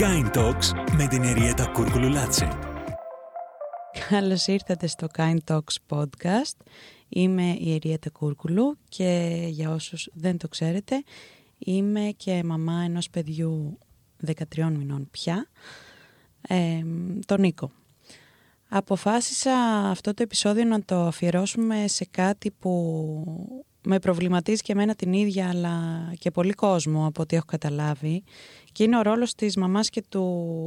Kind Talks με την Εριέτα Κούρκουλου Λάτσε. Καλώς ήρθατε στο Kind Talks podcast. Είμαι η Εριέτα Κούρκουλου και για όσους δεν το ξέρετε είμαι και μαμά ενός παιδιού 13 μηνών πια, ε, τον Νίκο. Αποφάσισα αυτό το επεισόδιο να το αφιερώσουμε σε κάτι που με προβληματίζει και εμένα την ίδια αλλά και πολύ κόσμο από ό,τι έχω καταλάβει και είναι ο ρόλος της μαμάς και του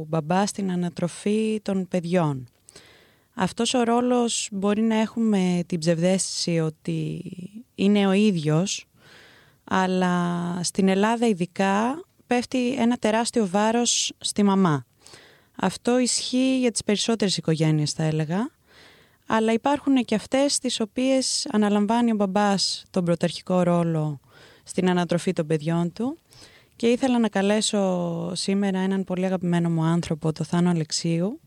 μπαμπά στην ανατροφή των παιδιών. Αυτός ο ρόλος μπορεί να έχουμε την ψευδέστηση ότι είναι ο ίδιος αλλά στην Ελλάδα ειδικά πέφτει ένα τεράστιο βάρος στη μαμά. Αυτό ισχύει για τις περισσότερες οικογένειες θα έλεγα, αλλά υπάρχουν και αυτές τις οποίες αναλαμβάνει ο μπαμπάς τον πρωταρχικό ρόλο στην ανατροφή των παιδιών του και ήθελα να καλέσω σήμερα έναν πολύ αγαπημένο μου άνθρωπο, το Θάνο Αλεξίου.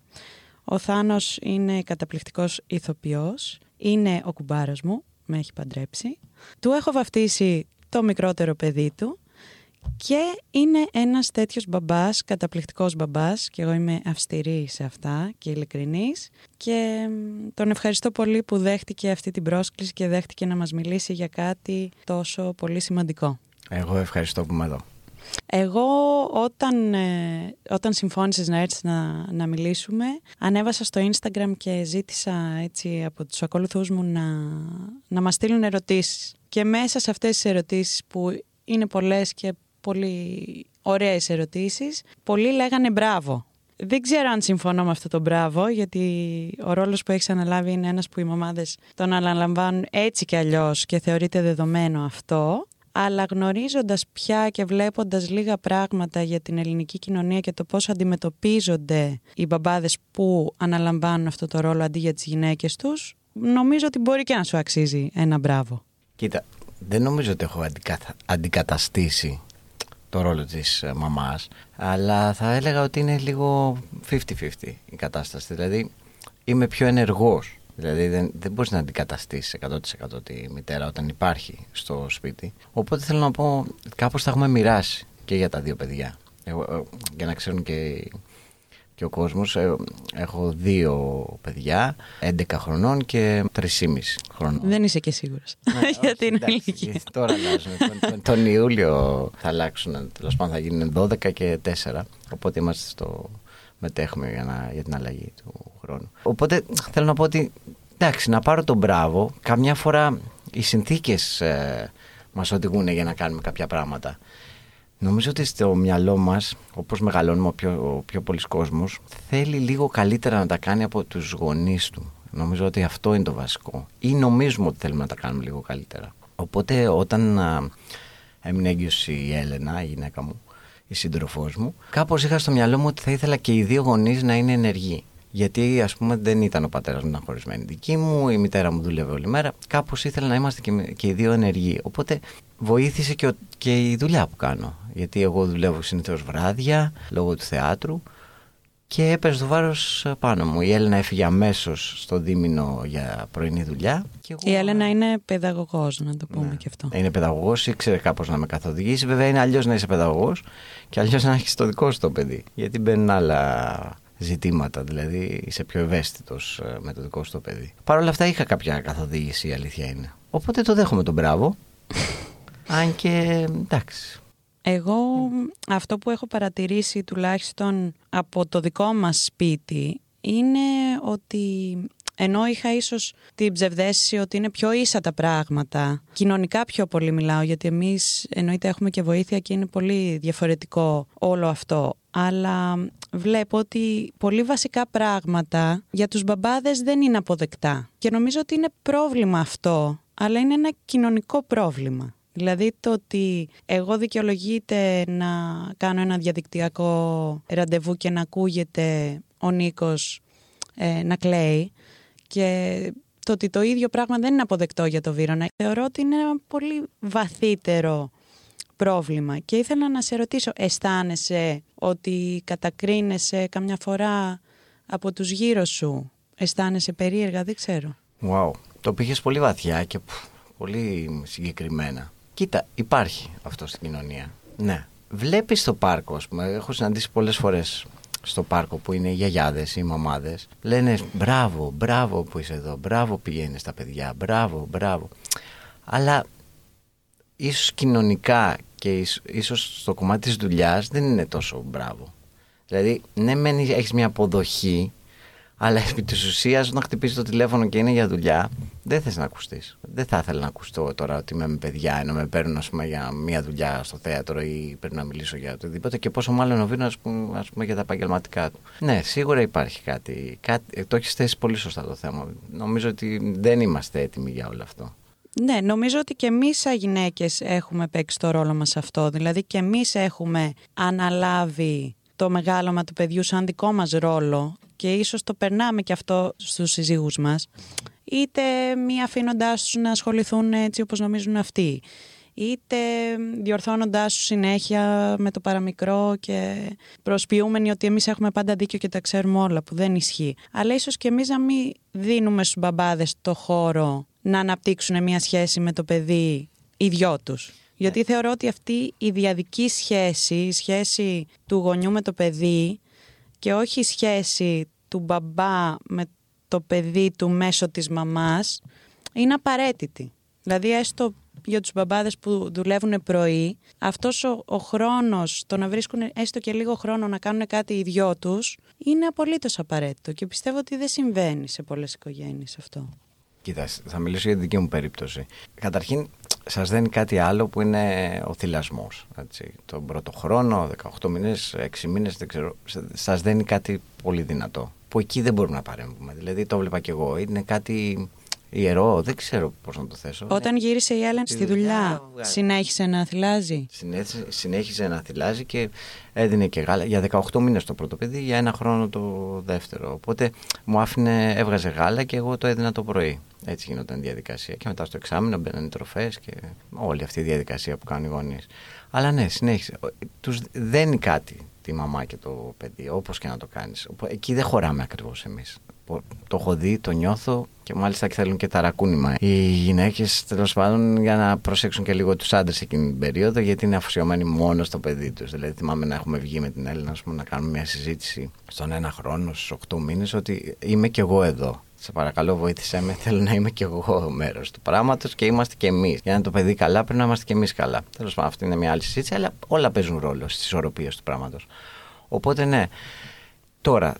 Ο Θάνος είναι καταπληκτικός ηθοποιός, είναι ο κουμπάρος μου, με έχει παντρέψει. Του έχω βαφτίσει το μικρότερο παιδί του και είναι ένας τέτοιος μπαμπάς, καταπληκτικός μπαμπάς και εγώ είμαι αυστηρή σε αυτά και ειλικρινής και τον ευχαριστώ πολύ που δέχτηκε αυτή την πρόσκληση και δέχτηκε να μας μιλήσει για κάτι τόσο πολύ σημαντικό. Εγώ ευχαριστώ που είμαι εδώ. Εγώ όταν, ε, όταν συμφώνησες να έρθεις να, να μιλήσουμε ανέβασα στο Instagram και ζήτησα έτσι από τους ακολουθούς μου να, να μας στείλουν ερωτήσεις. Και μέσα σε αυτές τις ερωτήσεις που είναι πολλές και πολύ ωραίες ερωτήσεις, πολλοί λέγανε μπράβο. Δεν ξέρω αν συμφωνώ με αυτό το μπράβο, γιατί ο ρόλος που έχεις αναλάβει είναι ένας που οι μαμάδες τον αναλαμβάνουν έτσι κι αλλιώς και θεωρείται δεδομένο αυτό. Αλλά γνωρίζοντας πια και βλέποντας λίγα πράγματα για την ελληνική κοινωνία και το πώς αντιμετωπίζονται οι μπαμπάδες που αναλαμβάνουν αυτό το ρόλο αντί για τις γυναίκες τους, νομίζω ότι μπορεί και να σου αξίζει ένα μπράβο. Κοίτα, δεν νομίζω ότι έχω αντικαταστήσει το ρόλο της ε, μαμάς. Αλλά θα έλεγα ότι είναι λίγο 50-50 η κατάσταση. Δηλαδή είμαι πιο ενεργός. Δηλαδή δεν, δεν μπορείς να αντικαταστήσεις 100% τη μητέρα όταν υπάρχει στο σπίτι. Οπότε θέλω να πω κάπως θα έχουμε μοιράσει και για τα δύο παιδιά. Ε, για να ξέρουν και και ο κόσμος. Ε, έχω δύο παιδιά, 11 χρονών και 3,5 χρονών. Δεν είσαι και σίγουρος ναι, για την ηλικία. Τώρα αλλάζουν. τον, τον, Ιούλιο θα αλλάξουν, τέλος πάντων θα γίνουν 12 και 4. Οπότε είμαστε στο μετέχουμε για, να, για την αλλαγή του χρόνου. Οπότε θέλω να πω ότι εντάξει, να πάρω τον μπράβο. Καμιά φορά οι συνθήκες ε, μας οδηγούν για να κάνουμε κάποια πράγματα. Νομίζω ότι στο μυαλό μας, όπως μεγαλώνουμε ο πιο, ο πιο πολλή κόσμος, θέλει λίγο καλύτερα να τα κάνει από τους γονείς του. Νομίζω ότι αυτό είναι το βασικό. Ή νομίζουμε ότι θέλουμε να τα κάνουμε λίγο καλύτερα. Οπότε όταν α, έμεινε έγκυος η Έλενα, η γυναίκα μου, η σύντροφός μου, κάπως είχα στο μυαλό μου ότι θα ήθελα και οι δύο γονείς να είναι ενεργοί. Γιατί ας πούμε δεν ήταν ο πατέρας μου, ήταν χωρισμένη δική μου, η μητέρα μου δούλευε όλη μέρα. Κάπως ήθελα να είμαστε και, και οι δύο ενεργοί. Οπότε βοήθησε και, και η δουλειά που κάνω. Γιατί εγώ δουλεύω συνήθως βράδια λόγω του θεάτρου και έπαιζε το βάρος πάνω μου. Η Έλενα έφυγε αμέσως στο δίμηνο για πρωινή δουλειά. Και εγώ... Η Έλενα είναι παιδαγωγός, να το πούμε ναι. και αυτό. Είναι παιδαγωγός, ήξερε κάπως να με καθοδηγήσει. Βέβαια είναι αλλιώς να είσαι παιδαγωγός και αλλιώς να έχεις το δικό σου το παιδί. Γιατί μπαίνουν άλλα ζητήματα, δηλαδή είσαι πιο ευαίσθητος ε, με το δικό σου το παιδί. Παρ' όλα αυτά είχα κάποια καθοδήγηση, η αλήθεια είναι. Οπότε το δέχομαι τον μπράβο. Αν και εντάξει. Εγώ αυτό που έχω παρατηρήσει τουλάχιστον από το δικό μας σπίτι είναι ότι ενώ είχα ίσως την ψευδέστηση ότι είναι πιο ίσα τα πράγματα, κοινωνικά πιο πολύ μιλάω γιατί εμείς εννοείται έχουμε και βοήθεια και είναι πολύ διαφορετικό όλο αυτό. Αλλά βλέπω ότι πολύ βασικά πράγματα για τους μπαμπάδες δεν είναι αποδεκτά. Και νομίζω ότι είναι πρόβλημα αυτό, αλλά είναι ένα κοινωνικό πρόβλημα. Δηλαδή το ότι εγώ δικαιολογείται να κάνω ένα διαδικτυακό ραντεβού και να ακούγεται ο Νίκος ε, να κλαίει και το ότι το ίδιο πράγμα δεν είναι αποδεκτό για το Βύρονα. Θεωρώ ότι είναι ένα πολύ βαθύτερο πρόβλημα και ήθελα να σε ρωτήσω, αισθάνεσαι ότι κατακρίνεσαι καμιά φορά από τους γύρω σου, αισθάνεσαι περίεργα, δεν ξέρω. Wow, το πήγες πολύ βαθιά και πολύ συγκεκριμένα. Κοίτα, υπάρχει αυτό στην κοινωνία. Ναι. βλέπεις στο πάρκο, ας πούμε, έχω συναντήσει πολλές φορές στο πάρκο που είναι οι γιαγιάδες, οι μαμάδες, λένε μπράβο, μπράβο που είσαι εδώ, μπράβο πηγαίνεις τα παιδιά, μπράβο, μπράβο. Αλλά ίσως κοινωνικά και ίσως στο κομμάτι της δουλειάς δεν είναι τόσο μπράβο. Δηλαδή, ναι, μεν έχεις μια αποδοχή, αλλά επί της ουσίας, όταν χτυπήσεις το τηλέφωνο και είναι για δουλειά, δεν θες να ακουστείς. Δεν θα ήθελα να ακουστώ τώρα ότι είμαι με παιδιά, ενώ με παίρνουν ας πούμε, για μια δουλειά στο θέατρο ή πρέπει να μιλήσω για οτιδήποτε. Και πόσο μάλλον ο Βίνο, ας πούμε, ας πούμε, για τα επαγγελματικά του. Ναι, σίγουρα υπάρχει κάτι. κάτι το έχεις θέσει πολύ σωστά το θέμα. Νομίζω ότι δεν είμαστε έτοιμοι για όλο αυτό. Ναι, νομίζω ότι και εμείς σαν γυναίκες έχουμε παίξει το ρόλο μας αυτό. Δηλαδή και εμείς έχουμε αναλάβει το μεγάλωμα του παιδιού σαν δικό μας ρόλο και ίσως το περνάμε και αυτό στους συζύγους μας, είτε μη αφήνοντάς τους να ασχοληθούν έτσι όπως νομίζουν αυτοί, είτε διορθώνοντάς τους συνέχεια με το παραμικρό και προσποιούμενοι ότι εμείς έχουμε πάντα δίκιο και τα ξέρουμε όλα, που δεν ισχύει. Αλλά ίσως και εμείς να μην δίνουμε στους μπαμπάδες το χώρο να αναπτύξουν μια σχέση με το παιδί οι δυο τους. Γιατί θεωρώ ότι αυτή η διαδική σχέση, η σχέση του γονιού με το παιδί και όχι η σχέση του μπαμπά με το παιδί του μέσω της μαμάς είναι απαραίτητη. Δηλαδή έστω για τους μπαμπάδες που δουλεύουν πρωί, αυτός ο, ο χρόνος, το να βρίσκουν έστω και λίγο χρόνο να κάνουν κάτι οι δυο τους, είναι απολύτως απαραίτητο και πιστεύω ότι δεν συμβαίνει σε πολλές οικογένειες αυτό. Κοίτα, θα μιλήσω για την δική μου περίπτωση. Καταρχήν, σας δένει κάτι άλλο που είναι ο θυλασμός. Τον πρώτο χρόνο, 18 μήνες, 6 μήνες, δεν ξέρω. Σας δένει κάτι πολύ δυνατό. Που εκεί δεν μπορούμε να παρέμβουμε. Δηλαδή, το έβλεπα κι εγώ. Είναι κάτι ιερό, δεν ξέρω πώς να το θέσω. Όταν γύρισε η Έλεν στη δουλειά, συνέχισε να θυλάζει; Συνέχισε να θυλάζει και έδινε και γάλα. Για 18 μήνες το πρώτο παιδί, για ένα χρόνο το δεύτερο. Οπότε μου άφηνε, έβγαζε γάλα και εγώ το έδινα το πρωί. Έτσι γινόταν η διαδικασία. Και μετά στο εξάμεινο μπαίνανε οι τροφές και όλη αυτή η διαδικασία που κάνουν οι γονείς. Αλλά ναι, συνέχισε. Τους δένει κάτι τη μαμά και το παιδί, όπως και να το κάνεις. Εκεί δεν χωράμε ακριβώς εμείς. Το έχω δει, το νιώθω και μάλιστα και θέλουν και ταρακούνημα. Οι γυναίκες τέλος πάντων για να προσέξουν και λίγο τους άντρες εκείνη την περίοδο γιατί είναι αφοσιωμένοι μόνο στο παιδί τους. Δηλαδή θυμάμαι να έχουμε βγει με την Έλληνα πούμε, να κάνουμε μια συζήτηση στον ένα χρόνο, στους 8 μήνες, ότι είμαι κι εγώ εδώ. Σε παρακαλώ, βοήθησέ με. Θέλω να είμαι κι εγώ μέρος του πράγματος και είμαστε κι εμείς. Για να είναι το παιδί καλά, πρέπει να είμαστε κι εμείς καλά. Τέλος πάντων, αυτή είναι μια άλλη συζήτηση, αλλά όλα παίζουν ρόλο στις ισορροπίες του πράγματος. Οπότε, ναι. Τώρα,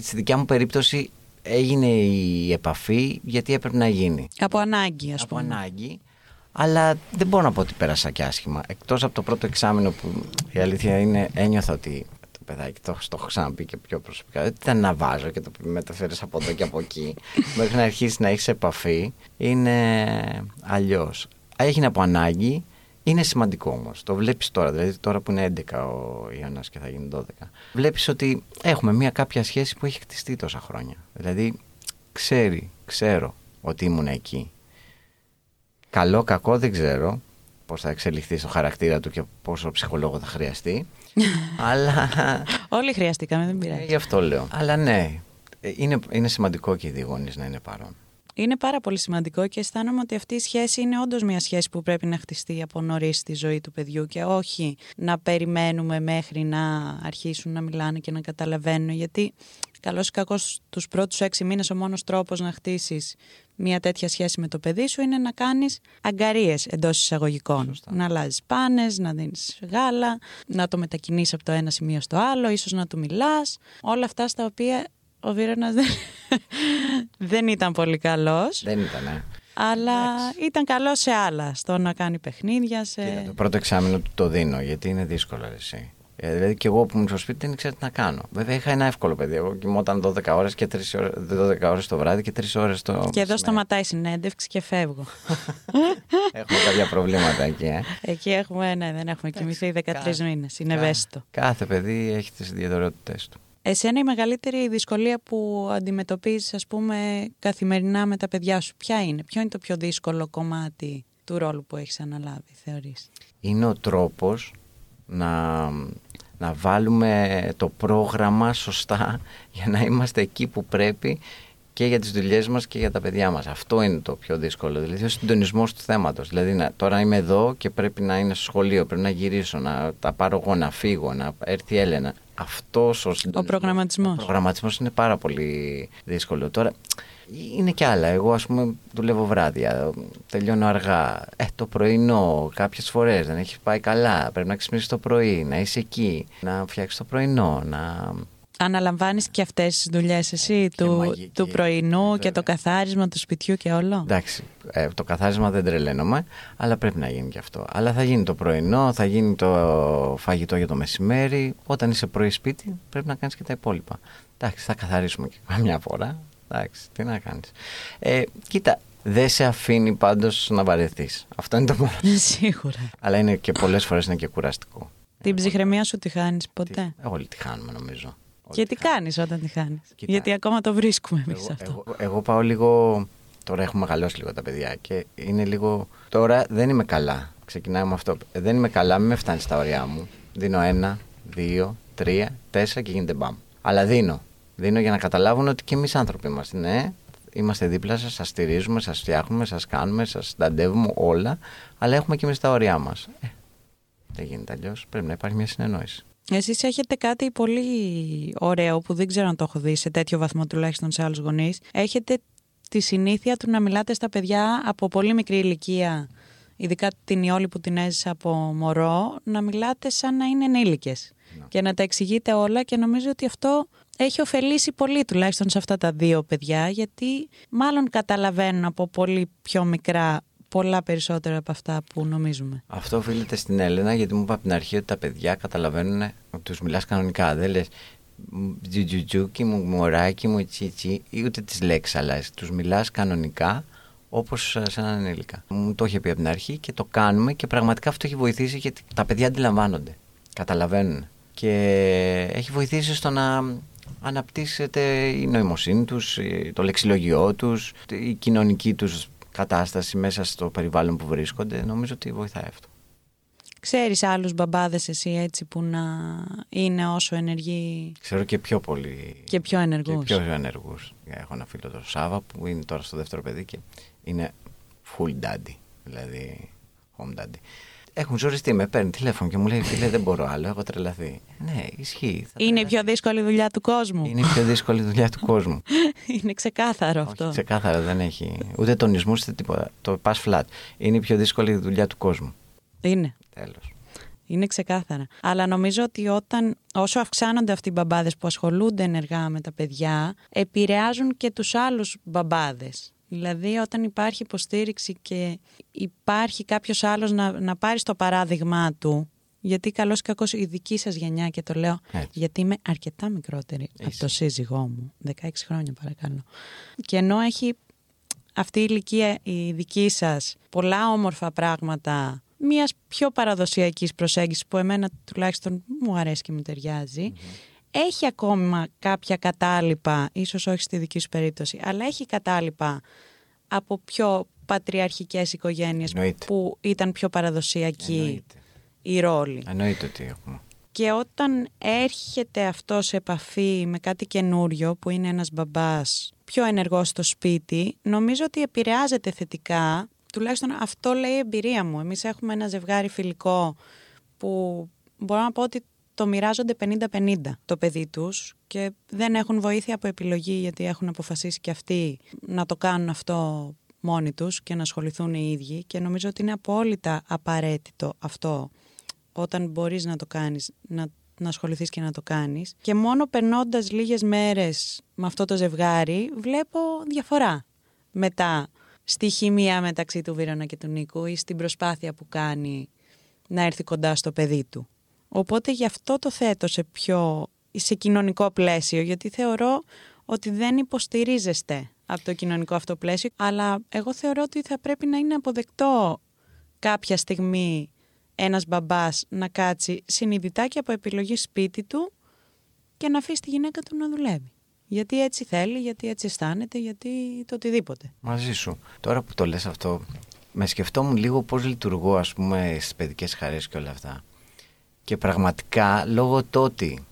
στη δικιά μου περίπτωση έγινε η επαφή γιατί έπρεπε να γίνει. Από ανάγκη, ας πούμε. Από ανάγκη. Αλλά δεν μπορώ να πω ότι πέρασα και άσχημα. Εκτός από το πρώτο εξάμεινο που η αλήθεια είναι ένιωθα ότι το παιδάκι, το, το έχω ξαναπεί και πιο προσωπικά, δεν ήταν να βάζω και το μεταφέρει από εδώ και από εκεί. μέχρι να αρχίσεις να έχεις επαφή είναι αλλιώς. Έγινε από ανάγκη είναι σημαντικό όμως. Το βλέπεις τώρα, δηλαδή τώρα που είναι 11 ο Ιωάννας και θα γίνει 12. Βλέπεις ότι έχουμε μια κάποια σχέση που έχει χτιστεί τόσα χρόνια. Δηλαδή ξέρει, ξέρω ότι ήμουν εκεί. Καλό, κακό δεν ξέρω πώς θα εξελιχθεί στο χαρακτήρα του και πόσο ψυχολόγο θα χρειαστεί. αλλά. Όλοι χρειαστήκαμε, δεν πειράζει. Γι' αυτό λέω. Αλλά ναι, είναι, είναι σημαντικό και οι δύο να είναι παρόν. Είναι πάρα πολύ σημαντικό και αισθάνομαι ότι αυτή η σχέση είναι όντως μια σχέση που πρέπει να χτιστεί από νωρίς στη ζωή του παιδιού και όχι να περιμένουμε μέχρι να αρχίσουν να μιλάνε και να καταλαβαίνουν. Γιατί καλό ή κακό τους πρώτους έξι μήνες ο μόνος τρόπος να χτίσεις μια τέτοια σχέση με το παιδί σου είναι να κάνεις αγκαρίες εντός εισαγωγικών. Σωστά. Να αλλάζεις πάνες, να δίνεις γάλα, να το μετακινήσει από το ένα σημείο στο άλλο, ίσως να του μιλάς. Όλα αυτά στα οποία ο Βίρονας δεν, δεν ήταν πολύ καλός. Δεν ήταν, ναι. Αλλά ήταν καλό σε άλλα, στο να κάνει παιχνίδια. Σε... το πρώτο εξάμεινο του το δίνω, γιατί είναι δύσκολο εσύ. Ε, δηλαδή και εγώ που ήμουν στο σπίτι δεν ήξερα τι να κάνω. Βέβαια είχα ένα εύκολο παιδί. Εγώ κοιμόταν 12 ώρες και 3 ώρες, 12 ώρες το βράδυ και 3 ώρες το. Και εδώ σταματάει η συνέντευξη και φεύγω. έχουμε κάποια προβλήματα εκεί. Ε. Εκεί έχουμε, ναι, δεν έχουμε κοιμηθεί 13 μήνες. Είναι ευαίσθητο. Κάθε παιδί έχει τις ιδιαιτερότητέ του. Εσένα η μεγαλύτερη δυσκολία που αντιμετωπίζεις ας πούμε καθημερινά με τα παιδιά σου ποια είναι, ποιο είναι το πιο δύσκολο κομμάτι του ρόλου που έχεις αναλάβει θεωρείς; Είναι ο τρόπος να, να βάλουμε το πρόγραμμα σωστά για να είμαστε εκεί που πρέπει και για τις δουλειές μας και για τα παιδιά μας. Αυτό είναι το πιο δύσκολο. Δηλαδή ο συντονισμός του θέματος. Δηλαδή να, τώρα είμαι εδώ και πρέπει να είναι στο σχολείο, πρέπει να γυρίσω, να τα πάρω εγώ, να φύγω, να έρθει η Έλενα. Αυτός ο συντονισμός. Ο προγραμματισμός. Ο προγραμματισμός είναι πάρα πολύ δύσκολο. Τώρα είναι και άλλα. Εγώ, ας πούμε, δουλεύω βράδια. Τελειώνω αργά. Ε, το πρωινό, κάποιες φορές δεν έχει πάει καλά. Πρέπει να ξυπνήσεις το πρωί, να είσαι εκεί, να φτιάξεις το πρωινό, να. Αναλαμβάνεις και αυτές τις δουλειές εσύ, του, μαγική, του πρωινού βέβαια. και το καθάρισμα του σπιτιού και όλο; Εντάξει, ε, το καθάρισμα δεν τρελαίνομαι, αλλά πρέπει να γίνει και αυτό. Αλλά θα γίνει το πρωινό, θα γίνει το φαγητό για το μεσημέρι. Όταν είσαι πρωί σπίτι, πρέπει να κάνεις και τα υπόλοιπα. Εντάξει, θα καθαρίσουμε και καμιά φορά. Εντάξει, τι να κάνεις. Ε, κοίτα, δεν σε αφήνει πάντως να βαρεθείς. Αυτό είναι το μόνο. Σίγουρα. αλλά είναι και πολλές φορές είναι και κουραστικό. Την ψυχραιμία σου τη χάνεις ποτέ; Τι- Όλοι τη χάνουμε νομίζω. Όλοι Και τη τι κάνεις όταν τη χάνεις; Κοίτα. Γιατί ακόμα το βρίσκουμε εμείς Εγώ, αυτό. εγώ, εγώ πάω λίγο. Τώρα έχουμε μεγαλώσει λίγο τα παιδιά και είναι λίγο. Τώρα δεν είμαι καλά. Ξεκινάω με αυτό. Ε, Δεν είμαι καλά, μην με φτάνεις στα ωριά μου. Δίνω ένα, δύο, τρία, τέσσερα και γίνεται μπαμ. Αλλά δίνω. Δίνω για να καταλάβουν ότι και εμείς άνθρωποι είμαστε. Ναι, είμαστε δίπλα σας, σας στηρίζουμε, σας φτιάχνουμε, σας κάνουμε, σας συνταντεύουμε όλα. Αλλά έχουμε και εμείς τα ωριά μας. Ε, δεν γίνεται αλλιώς. Πρέπει να υπάρχει μια συνεννόηση. Εσείς έχετε κάτι πολύ ωραίο που δεν ξέρω αν το έχω δει σε τέτοιο βαθμό τουλάχιστον σε άλλους γονείς. Έχετε τη συνήθεια του να μιλάτε στα παιδιά από πολύ μικρή ηλικία, ειδικά την Ιόλη που την έζησα από μωρό, να μιλάτε σαν να είναι ενήλικες και να τα εξηγείτε όλα και νομίζω ότι αυτό έχει ωφελήσει πολύ τουλάχιστον σε αυτά τα δύο παιδιά γιατί μάλλον καταλαβαίνουν από πολύ πιο μικρά πολλά περισσότερα από αυτά που νομίζουμε. Αυτό οφείλεται στην Έλενα γιατί μου είπε από την αρχή ότι τα παιδιά καταλαβαίνουν ότι τους μιλάς κανονικά. Δεν λες τζουτζουτζούκι μου, μωράκι μου, τσίτσι, ή ούτε τις λέξεις αλλάζει. Τους μιλάς κανονικά όπως σε έναν ενήλικα. Μου το είχε πει από την αρχή και το κάνουμε και πραγματικά αυτό έχει βοηθήσει γιατί τα παιδιά αντιλαμβάνονται. Καταλαβαίνουν. Και έχει βοηθήσει στο να αναπτύσσεται η νοημοσύνη τους, η- το λεξιλογιό τους, η κοινωνική τους κατάσταση μέσα στο περιβάλλον που βρίσκονται. Νομίζω ότι βοηθάει αυτό. Ξέρεις άλλους μπαμπάδες εσύ έτσι που να είναι όσο ενεργοί Ξέρω και πιο πολύ. και πιο και ενεργούς. πιο ενεργούς. Έχω ένα φίλο τον Σάβα που είναι τώρα στο δεύτερο παιδί και είναι full daddy. Δηλαδή home daddy. Έχουν ζοριστεί, με παίρνει τηλέφωνο και μου λέει: Φίλε, δεν μπορώ άλλο, έχω τρελαθεί. Ναι, ισχύει. θα Είναι η τρελαθείς. πιο δύσκολη δουλειά του κόσμου. Είναι η πιο δύσκολη δουλειά του κόσμου. Είναι ξεκάθαρο αυτό. Όχι, ξεκάθαρα δεν έχει ούτε τονισμούς ούτε τίποτα. Το πας flat. Είναι η πιο δύσκολη δουλειά του κόσμου. Είναι. Τέλος. Είναι ξεκάθαρα. Αλλά νομίζω ότι όταν, όσο αυξάνονται αυτοί οι μπαμπάδες που ασχολούνται ενεργά με τα παιδιά, επηρεάζουν και τους άλλους μπαμπάδες. Δηλαδή όταν υπάρχει υποστήριξη και υπάρχει κάποιος άλλος να, να πάρει στο παράδειγμά του, γιατί καλώς ή κακώς η δική σας γενιά και το λέω, Έτσι. γιατί είμαι αρκετά μικρότερη από Είσαι. το σύζυγό μου, 16 χρόνια παρακαλώ. Και ενώ έχει αυτή η ηλικία η δική σας πολλά όμορφα πράγματα μιας πιο παραδοσιακής προσέγγισης που εμένα τουλάχιστον μου αρέσει και μου ταιριάζει έχει ακόμα κάποια κατάλοιπα, ίσως όχι στη δική σου περίπτωση, αλλά έχει κατάλοιπα από πιο πατριαρχικές οικογένειες Εννοείται. που ήταν πιο παραδοσιακή Εννοείται. η ρόλη. Εννοείται ότι έχουμε. Και όταν έρχεται αυτό σε επαφή με κάτι καινούριο που είναι ένας μπαμπάς πιο ενεργός στο σπίτι, νομίζω ότι επηρεάζεται θετικά, τουλάχιστον αυτό λέει η εμπειρία μου. Εμείς έχουμε ένα ζευγάρι φιλικό που μπορώ να πω ότι το μοιράζονται 50-50 το παιδί τους και δεν έχουν βοήθεια από επιλογή γιατί έχουν αποφασίσει και αυτοί να το κάνουν αυτό μόνοι τους και να ασχοληθούν οι ίδιοι και νομίζω ότι είναι απόλυτα απαραίτητο αυτό όταν μπορείς να το κάνεις, να, να ασχοληθείς και να το κάνεις. Και μόνο περνώντας λίγες μέρες με αυτό το ζευγάρι, βλέπω διαφορά μετά στη χημεία μεταξύ του Βίρονα και του Νίκου ή στην προσπάθεια που κάνει να έρθει κοντά στο παιδί του. Οπότε γι' αυτό το θέτω σε πιο σε κοινωνικό πλαίσιο, γιατί θεωρώ ότι δεν υποστηρίζεστε από το κοινωνικό αυτό πλαίσιο, αλλά εγώ θεωρώ ότι θα πρέπει να είναι αποδεκτό κάποια στιγμή ένας μπαμπάς να κάτσει συνειδητά και από επιλογή σπίτι του και να αφήσει τη γυναίκα του να δουλεύει. Γιατί έτσι θέλει, γιατί έτσι αισθάνεται, γιατί το οτιδήποτε. Μαζί σου. Τώρα που το λες αυτό, με σκεφτόμουν λίγο πώς λειτουργώ ας πούμε στις παιδικές χαρές και όλα αυτά. Και πραγματικά λόγω του ότι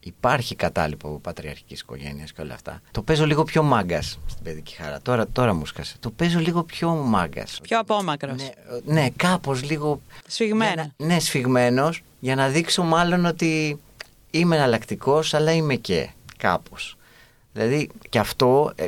υπάρχει κατάλοιπο πατριαρχικής οικογένειας και όλα αυτά. Το παίζω λίγο πιο μάγκας στην παιδική χαρά. Τώρα, τώρα μου σκάσε. Το παίζω λίγο πιο μάγκας. Πιο απόμακρος. Ναι, ναι κάπως λίγο. Σφιγμένο. για να- Ναι, σφιγμένος. Για να δείξω μάλλον ότι είμαι εναλλακτικός, αλλά είμαι και κάπως. Δηλαδή και αυτό ε,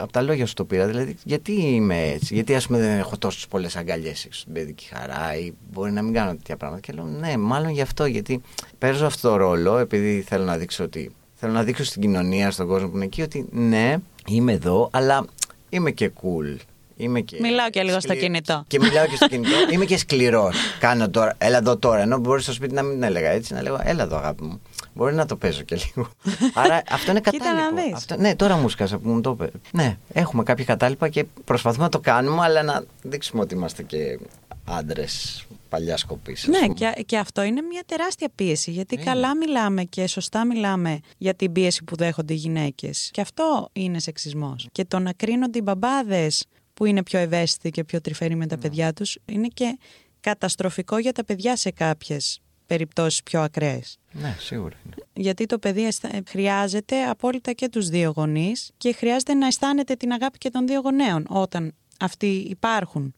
από τα λόγια σου το πήρα. Δηλαδή, γιατί είμαι έτσι, Γιατί ας πούμε δεν έχω τόσες πολλές αγκαλιές έξω στην παιδική χαρά ή μπορεί να μην κάνω τέτοια πράγματα. Και λέω Ναι, μάλλον γι' αυτό. Γιατί παίζω αυτό το ρόλο επειδή θέλω να δείξω ότι. Θέλω να δείξω στην κοινωνία, στον κόσμο που είναι εκεί, ότι ναι, είμαι εδώ, αλλά είμαι και cool. Είμαι και Μιλάω και λίγο στο κινητό. Και μιλάω και στο κινητό. Είμαι και σκληρός. Κάνω τώρα, έλα εδώ τώρα. Ενώ μπορεί στο σπίτι να μην έλεγα έτσι, να λέγω, έλα εδώ αγάπη μου. Μπορεί να το παίζω και λίγο. Άρα αυτό είναι Κοίτα να κατάλοιπο. δεις. Αυτό, ναι, τώρα μου σκάσε που μου το είπε. Ναι, έχουμε κάποια κατάλοιπα και προσπαθούμε να το κάνουμε, αλλά να δείξουμε ότι είμαστε και άντρες παλιά σκοπής. Ναι, και, και αυτό είναι μια τεράστια πίεση. Γιατί Είναι. καλά μιλάμε και σωστά μιλάμε για την πίεση που δέχονται οι γυναίκες. Και αυτό είναι σεξισμός. Και το να κρίνονται οι μπαμπάδες που είναι πιο ευαίσθητοι και πιο τρυφεροί με τα παιδιά τους είναι και καταστροφικό για τα παιδιά σε κάποιες περιπτώσεις πιο ακραίες. Ναι, σίγουρα είναι. Γιατί το παιδί αισθα- χρειάζεται απόλυτα και τους δύο γονείς και χρειάζεται να αισθάνεται την αγάπη και των δύο γονέων όταν αυτοί υπάρχουν,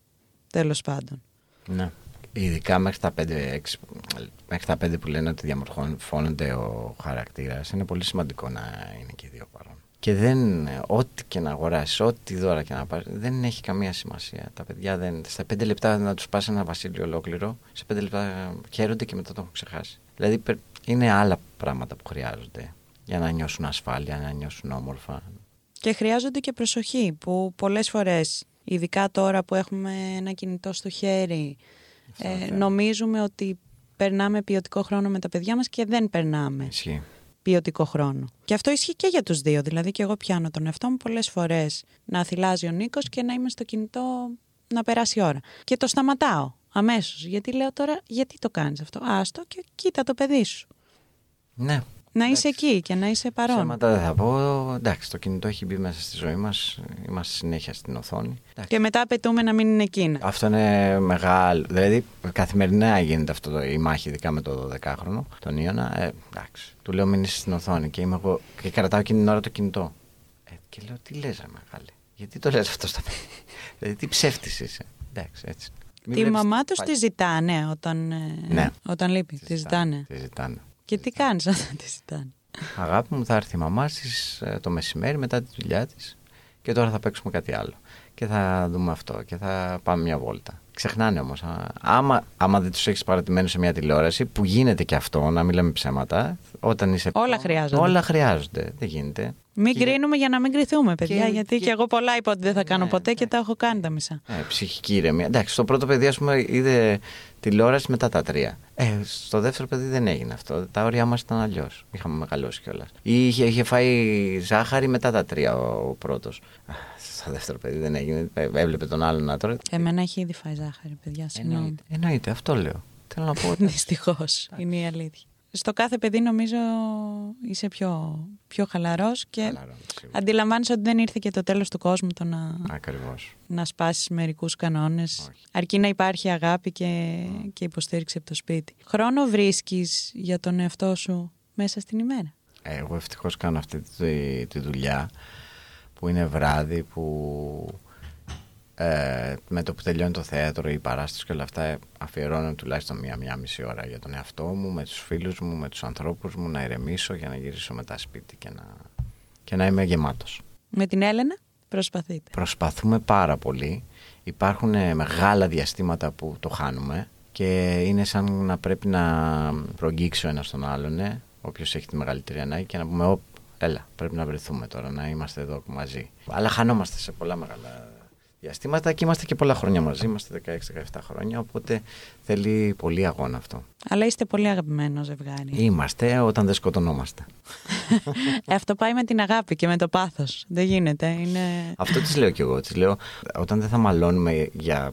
τέλος πάντων. Ναι. Ειδικά μέχρι τα 5, μέχρι τα 5 που λένε ότι διαμορφώνονται ο χαρακτήρας, είναι πολύ σημαντικό να είναι και οι δύο παρόν. Και δεν, ό,τι και να αγοράσεις, ό,τι δώρα και να πάρεις, δεν έχει καμία σημασία. Τα παιδιά δεν. Στα 5 λεπτά να τους πας ένα βασίλειο ολόκληρο, σε 5 λεπτά χαίρονται και μετά το έχουν ξεχάσει. Δηλαδή πε- είναι άλλα πράγματα που χρειάζονται για να νιώσουν ασφάλεια, να νιώσουν όμορφα. Και χρειάζονται και προσοχή που πολλές φορές, ειδικά τώρα που έχουμε ένα κινητό στο χέρι, ε, νομίζουμε ότι περνάμε ποιοτικό χρόνο με τα παιδιά μας και δεν περνάμε Ισχύει. Ποιοτικό χρόνο. Και αυτό ισχύει και για τους δύο. Δηλαδή και εγώ πιάνω τον εαυτό μου πολλές φορές να θυλάζει ο Νίκος και να είμαι στο κινητό να περάσει η ώρα. Και το σταματάω αμέσως. Γιατί λέω τώρα γιατί το κάνεις αυτό; Άστο και κοίτα το παιδί σου. Ναι. Να είσαι εκεί και να είσαι παρόν. Ψέματα δεν θα πω. Εντάξει, το κινητό έχει μπει μέσα στη ζωή μας. Είμαστε συνέχεια στην οθόνη. Εντάξει. Και μετά απαιτούμε να μην είναι εκείνα. Αυτό είναι μεγάλο. Δηλαδή, καθημερινά γίνεται αυτό το, η μάχη, ειδικά με το 12χρονο, τον Ιωνα. Ε, εντάξει. Του λέω μην είσαι στην οθόνη και, είμαι εγώ, και κρατάω εκείνη την ώρα το κινητό. Ε, και λέω, τι λες, ρε μεγάλη; Γιατί το λες αυτό στα παιδιά. δηλαδή, τι ψεύτης είσαι; Εντάξει, έτσι. Μην Τη βλέπεις μαμά τους πάλι- τη ζητάνε όταν, ε, Ναι. όταν λείπει. Τη ζητάνε. Τη ζητάνε. Και τι κάνεις όταν τη ζητάνε; Αγάπη μου, θα έρθει η μαμά της ε, το μεσημέρι μετά τη δουλειά της και τώρα θα παίξουμε κάτι άλλο. Και θα δούμε αυτό και θα πάμε μια βόλτα. Ξεχνάνε όμως. α, Άμα, άμα δεν τους έχεις παρατημένο σε μια τηλεόραση, που γίνεται και αυτό, να μην λέμε ψέματα, όταν είσαι... Όλα χρειάζονται. Όλα χρειάζονται. Δεν γίνεται. Μην Και- κρίνουμε για να μην κρυθούμε, παιδιά. Και- γιατί και- και... εγώ πολλά είπα ότι δεν θα κάνω Ναι, ποτέ και ναι. τα έχω κάνει τα μισά. Ε, ψυχική ηρεμία. Εντάξει, το πρώτο παιδί, ας πούμε, είδε τηλεόραση μετά τα τρία. Ε, στο δεύτερο παιδί δεν έγινε αυτό. Τα όρια μας ήταν αλλιώς. Είχαμε μεγαλώσει κιόλας. Ή είχε, είχε φάει ζάχαρη μετά τα τρία ο, ο πρώτος. Στο δεύτερο παιδί δεν έγινε. Ε, έβλεπε τον άλλον να τρώει. Εμένα έχει ήδη φάει ζάχαρη, παιδιά. Συγγνώμη. Εννοείται, εννοείται, αυτό λέω. Θέλω να πω ότι. Δυστυχώς. Είναι η αλήθεια. Στο κάθε παιδί νομίζω είσαι πιο, πιο χαλαρός και Χαλαρός, σίγουρα. αντιλαμβάνεσαι ότι δεν ήρθε και το τέλος του κόσμου το να, Ακριβώς. να σπάσεις μερικούς κανόνες. Όχι. Αρκεί να υπάρχει αγάπη και, και υποστήριξη από το σπίτι. Χρόνο βρίσκεις για τον εαυτό σου μέσα στην ημέρα; Εγώ ευτυχώς κάνω αυτή τη, τη δουλειά που είναι βράδυ που ε, με το που τελειώνει το θέατρο ή η παράσταση και όλα αυτά ε, αφιερώνω τουλάχιστον μία-μία μισή ώρα για τον εαυτό μου, με τους φίλους μου, με τους ανθρώπους μου να ηρεμήσω για να γυρίσω μετά σπίτι και να, και να είμαι γεμάτος. Με την Έλενα προσπαθείτε. Προσπαθούμε πάρα πολύ. Υπάρχουν ε, μεγάλα διαστήματα που το χάνουμε και είναι σαν να πρέπει να προγγίξει ο ένας τον άλλον, ε, όποιος έχει τη μεγαλύτερη ανάγκη και να πούμε «Οπ, έλα, πρέπει να βρεθούμε τώρα, να είμαστε εδώ μαζί». Αλλά χανόμαστε σε πολλά μεγάλα διαστήματα και είμαστε και πολλά χρόνια μαζί, είμαστε 16-17 χρόνια, οπότε θέλει πολύ αγώνα αυτό. Αλλά είστε πολύ αγαπημένο ζευγάρι. Είμαστε όταν δεν σκοτωνόμαστε. Ε, αυτό πάει με την αγάπη και με το πάθος. Δεν γίνεται. Είναι... Αυτό τη λέω κι εγώ. Της λέω, όταν δεν θα μαλώνουμε για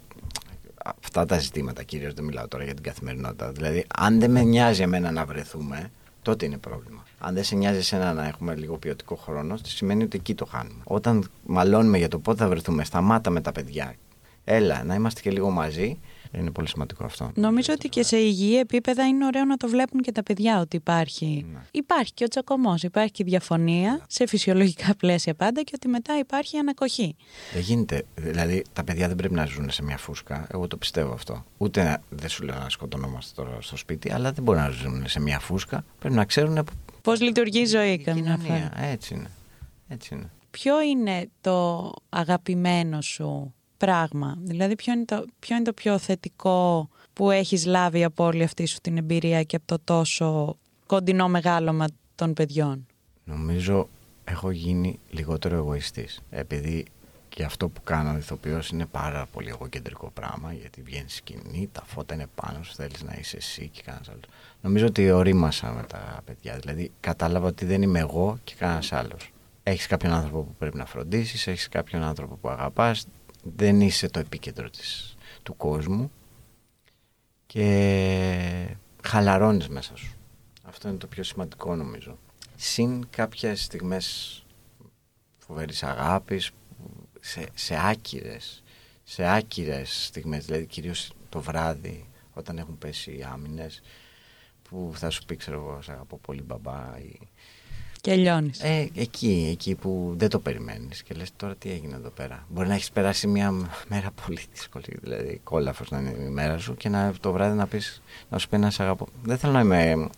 αυτά τα ζητήματα, κυρίως δεν μιλάω τώρα για την καθημερινότητα. Δηλαδή, αν δεν με νοιάζει εμένα να βρεθούμε, τότε είναι πρόβλημα. Αν δεν σε νοιάζει εσένα να έχουμε λίγο ποιοτικό χρόνο, σημαίνει ότι εκεί το χάνουμε. Όταν μαλώνουμε για το πότε θα βρεθούμε, σταμάτα με τα παιδιά. Έλα, να είμαστε και λίγο μαζί, Είναι πολύ σημαντικό αυτό. Νομίζω ότι και σε υγιή επίπεδα είναι ωραίο να το βλέπουν και τα παιδιά ότι υπάρχει. Ναι. Υπάρχει και ο τσακωμός, υπάρχει και η διαφωνία σε φυσιολογικά πλαίσια πάντα και ότι μετά υπάρχει ανακοχή. Δεν γίνεται. Δηλαδή, τα παιδιά δεν πρέπει να ζουν σε μια φούσκα. Εγώ το πιστεύω αυτό. Ούτε να- δεν σου λέω να σκοτωνόμαστε τώρα στο σπίτι, αλλά δεν μπορούν να ζουν σε μια φούσκα. Πρέπει να ξέρουν από Πώς λειτουργεί η ζωή, η καμιά φορά. κοινωνία. Έτσι είναι. Έτσι είναι. Ποιο είναι το αγαπημένο σου πράγμα, δηλαδή ποιο είναι το, ποιο, είναι το πιο θετικό που έχεις λάβει από όλη αυτή σου την εμπειρία και από το τόσο κοντινό μεγάλωμα των παιδιών; Νομίζω έχω γίνει λιγότερο εγωιστής. Επειδή και αυτό που κάνω ηθοποιός είναι πάρα πολύ εγωκεντρικό πράγμα γιατί βγαίνει σκηνή, τα φώτα είναι πάνω σου, θέλεις να είσαι εσύ και κανένας άλλος. Νομίζω ότι ορίμασα με τα παιδιά. Δηλαδή κατάλαβα ότι δεν είμαι εγώ και κανένας άλλος. Έχεις κάποιον άνθρωπο που πρέπει να φροντίσεις, έχεις κάποιον άνθρωπο που αγαπάς, δεν είσαι το επίκεντρο της, του κόσμου και χαλαρώνεις μέσα σου. Αυτό είναι το πιο σημαντικό νομίζω. Συν κάποιες στιγμές φοβερής αγάπης σε, σε άκυρες σε άκυρες στιγμές δηλαδή κυρίως το βράδυ όταν έχουν πέσει οι άμυνες που θα σου πει ξέρω εγώ «Σ' αγαπώ πολύ μπαμπά ή... Και λιώνεις. ε, εκεί, εκεί που δεν το περιμένεις και λες τώρα τι έγινε εδώ πέρα μπορεί να έχεις περάσει μια μέρα πολύ δύσκολη δηλαδή κόλαφος να είναι η μέρα σου και να, το βράδυ να πεις να σου πει να σε αγαπώ δεν θέλω να είμαι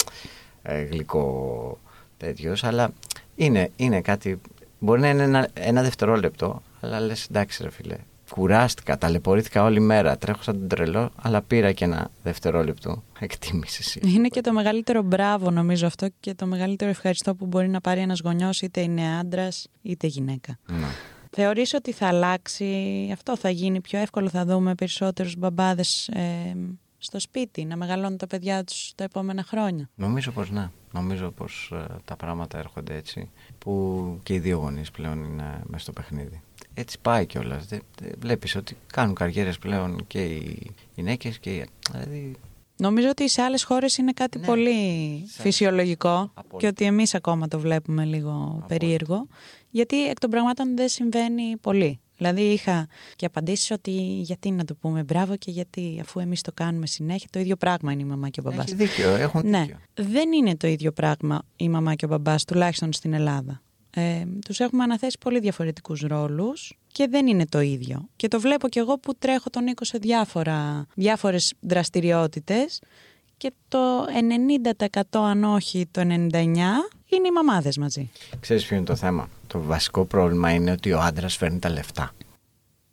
ε, γλυκό τέτοιος αλλά είναι, είναι κάτι μπορεί να είναι ένα, ένα δευτερόλεπτο αλλά λες εντάξει ρε φίλε κουράστηκα, ταλαιπωρήθηκα όλη μέρα τρέχω σαν τον τρελό αλλά πήρα και ένα δευτερόλεπτο εκτίμησης εσύ Είναι και το μεγαλύτερο μπράβο νομίζω αυτό και το μεγαλύτερο ευχαριστώ που μπορεί να πάρει ένας γονιός είτε είναι άντρας είτε γυναίκα. Ναι. Θεωρείς ότι θα αλλάξει αυτό, θα γίνει πιο εύκολο, θα δούμε περισσότερους μπαμπάδες ε, στο σπίτι, να μεγαλώνουν τα παιδιά τους τα επόμενα χρόνια; Νομίζω πως ναι. Νομίζω πως ε, τα πράγματα έρχονται έτσι που και οι δύο γονείς πλέον είναι μέσα στο παιχνίδι. Έτσι πάει κιόλας. Βλέπεις ότι κάνουν καριέρες πλέον και οι γυναίκες και οι... Δηλαδή, Νομίζω ότι σε άλλες χώρες είναι κάτι Ναι. πολύ Σε- φυσιολογικό Απόλυτα. και ότι εμείς ακόμα το βλέπουμε λίγο περίεργο, γιατί εκ των πραγμάτων δεν συμβαίνει πολύ. Δηλαδή είχα και απαντήσεις ότι γιατί να το πούμε μπράβο και γιατί αφού εμείς το κάνουμε συνέχεια το ίδιο πράγμα είναι η μαμά και ο μπαμπάς. έχει δίκιο, έχουν Ναι, δίκιο. δεν είναι το ίδιο πράγμα η μαμά και ο μπαμπάς, τουλάχιστον στην Ελλάδα. Ε, τους έχουμε αναθέσει πολύ διαφορετικούς ρόλους και δεν είναι το ίδιο. Και το βλέπω κι εγώ που τρέχω τον Νίκο σε διάφορα, διάφορες δραστηριότητες και το 90% αν όχι το 99% είναι οι μαμάδες μαζί. Ξέρεις ποιο είναι το θέμα; Το βασικό πρόβλημα είναι ότι ο άντρας φέρνει τα λεφτά.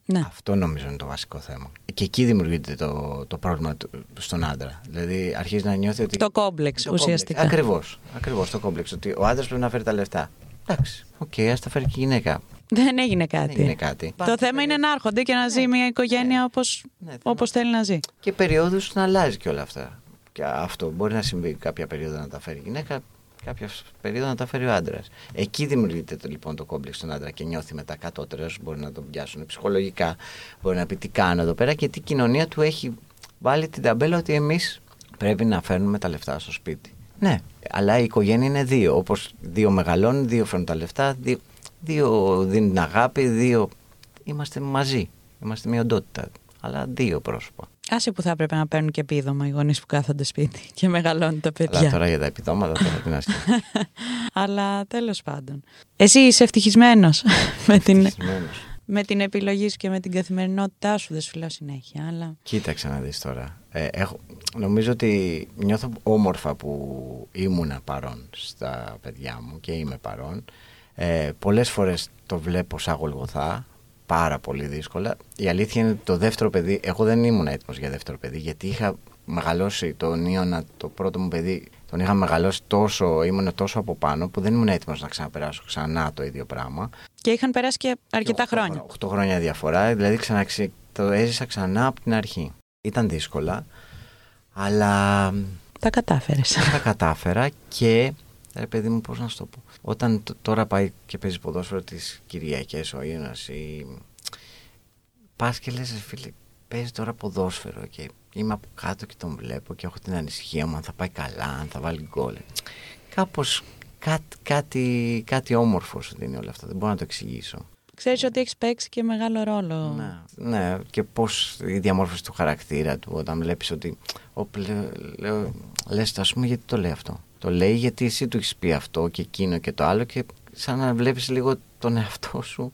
Ναι. Αυτό νομίζω είναι το βασικό θέμα. Και εκεί δημιουργείται το, το πρόβλημα του- στον άντρα. Δηλαδή αρχίζει να νιώθει ότι. Το κόμπλεξ ουσιαστικά. Ακριβώς. Ακριβώς το κόμπλεξ. Ότι ο άντρας πρέπει να φέρει τα λεφτά. Εντάξει. Οκ, ας τα φέρει και η γυναίκα. Δεν έγινε κάτι. Δεν είναι κάτι. Το θέμα είναι να έρχονται και να ζει μια οικογένεια όπως, Ναι, θέμα. όπως θέλει να ζει. Και περίοδου να αλλάζει και όλα αυτά. Και αυτό μπορεί να συμβεί κάποια περίοδο να τα φέρει η γυναίκα, κάποια περίοδο να τα φέρει ο άντρας. Εκεί δημιουργείται το, λοιπόν το κόμπλεξ στον άντρα και νιώθει μετά κατώτερο, μπορεί να τον πιάσουν ψυχολογικά, μπορεί να πει τι κάνω εδώ πέρα και τι κοινωνία του έχει βάλει την ταμπέλα ότι εμείς πρέπει να φέρνουμε τα λεφτά στο σπίτι. Ναι, αλλά η οικογένεια είναι δύο. Όπως δύο μεγαλώνουν, δύο φέρνουν τα λεφτά, δύο, δύο δίνουν την αγάπη, δύο. Είμαστε μαζί. Είμαστε μια οντότητα. Αλλά δύο πρόσωπα. Άσε που θα έπρεπε να παίρνουν και επίδομα οι γονείς που κάθονται σπίτι και μεγαλώνουν τα παιδιά. Αλλά τώρα για τα επιδόματα τώρα τι να σκέφτομαι. Αλλά τέλος πάντων. Εσύ είσαι ευτυχισμένος με, την, Ευτυχισμένος. Με την επιλογή σου και με την καθημερινότητά σου. Δεν σου λέω συνέχεια, αλλά... Κοίταξε να δεις τώρα. Ε, έχω, νομίζω ότι νιώθω όμορφα που ήμουνα παρόν στα παιδιά μου και είμαι παρόν. Ε, πολλές φορές το βλέπω σαν γολγοθά, πάρα πολύ δύσκολα. Η αλήθεια είναι ότι το δεύτερο παιδί, εγώ δεν ήμουν έτοιμος για δεύτερο παιδί, γιατί είχα μεγαλώσει τον Ιωνα, το πρώτο μου παιδί, τον είχα μεγαλώσει τόσο, ήμουν τόσο από πάνω που δεν ήμουν έτοιμος να ξαναπεράσω ξανά το ίδιο πράγμα. Και είχαν περάσει και αρκετά Και οχτώ χρόνια. χρό- οχτώ χρόνια διαφορά, δηλαδή ξαναξε... το έζησα ξανά από την αρχή. Ήταν δύσκολα, αλλά Τα κατάφερες. τα κατάφερα και, ρε παιδί μου, πώς να σου το πω, όταν τ- τώρα πάει και παίζει ποδόσφαιρο τις Κυριακές ο Ιωνας ή πας και λες, ρε φίλε, παίζει τώρα ποδόσφαιρο και είμαι από κάτω και τον βλέπω και έχω την ανησυχία μου αν θα πάει καλά, αν θα βάλει γκολ. Κάπως κάτι, κάτι, κάτι όμορφο σου δίνει όλο αυτό, δεν μπορώ να το εξηγήσω. ξέρεις ότι έχεις παίξει και μεγάλο ρόλο. Ναι, ναι, και πώς η διαμόρφωση του χαρακτήρα του όταν βλέπεις ότι ο, λέ, λέω, λες ας πούμε γιατί το λέει αυτό. Το λέει γιατί εσύ του έχεις πει αυτό και εκείνο και το άλλο και σαν να βλέπεις λίγο τον εαυτό σου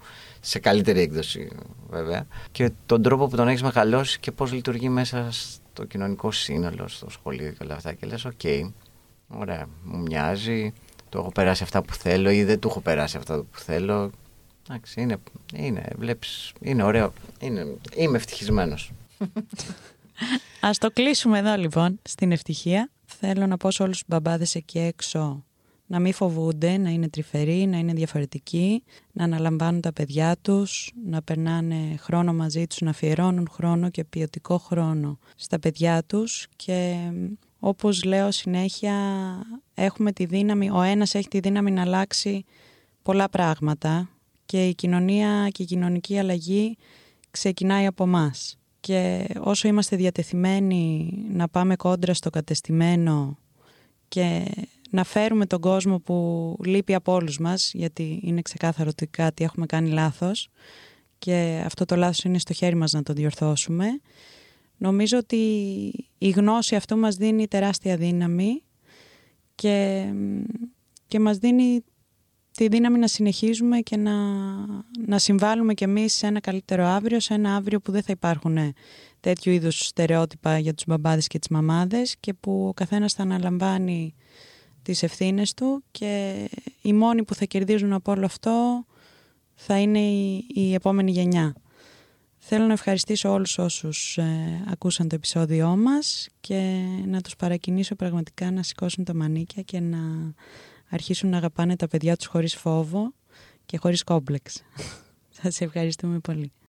σε καλύτερη έκδοση βέβαια και τον τρόπο που τον έχεις μεγαλώσει και πώς λειτουργεί μέσα στο κοινωνικό σύνολο, στο σχολείο και όλα αυτά και λες OK, okay, ωραία, μου μοιάζει, του έχω περάσει αυτά που θέλω ή δεν του έχω περάσει αυτά που θέλω. Εντάξει, είναι, είναι, βλέπεις, είναι ωραίο, είναι, είμαι ευτυχισμένος. Ας το κλείσουμε εδώ λοιπόν, στην ευτυχία. Θέλω να πω σε όλους τους μπαμπάδες εκεί έξω να μην φοβούνται, να είναι τρυφεροί, να είναι διαφορετικοί, να αναλαμβάνουν τα παιδιά τους, να περνάνε χρόνο μαζί τους, να αφιερώνουν χρόνο και ποιοτικό χρόνο στα παιδιά τους και όπως λέω συνέχεια έχουμε τη δύναμη, ο ένας έχει τη δύναμη να αλλάξει πολλά πράγματα και η κοινωνία και η κοινωνική αλλαγή ξεκινάει από μας. Και όσο είμαστε διατεθειμένοι να πάμε κόντρα στο κατεστημένο και να φέρουμε τον κόσμο που λείπει από όλους μας, γιατί είναι ξεκάθαρο ότι κάτι έχουμε κάνει λάθος και αυτό το λάθος είναι στο χέρι μας να το διορθώσουμε. Νομίζω ότι η γνώση αυτό μας δίνει τεράστια δύναμη και, και μας δίνει τη δύναμη να συνεχίζουμε και να, να συμβάλλουμε κι εμείς σε ένα καλύτερο αύριο, σε ένα αύριο που δεν θα υπάρχουν τέτοιου είδους στερεότυπα για τους μπαμπάδες και τις μαμάδες και που ο καθένας θα αναλαμβάνει τις ευθύνες του και οι μόνοι που θα κερδίζουν από όλο αυτό θα είναι η, η επόμενη γενιά. Θέλω να ευχαριστήσω όλους όσους ε, ακούσαν το επεισόδιό μας και να τους παρακινήσω πραγματικά να σηκώσουν τα μανίκια και να αρχίσουν να αγαπάνε τα παιδιά τους χωρίς φόβο και χωρίς κόμπλεξ. Σας ευχαριστούμε πολύ.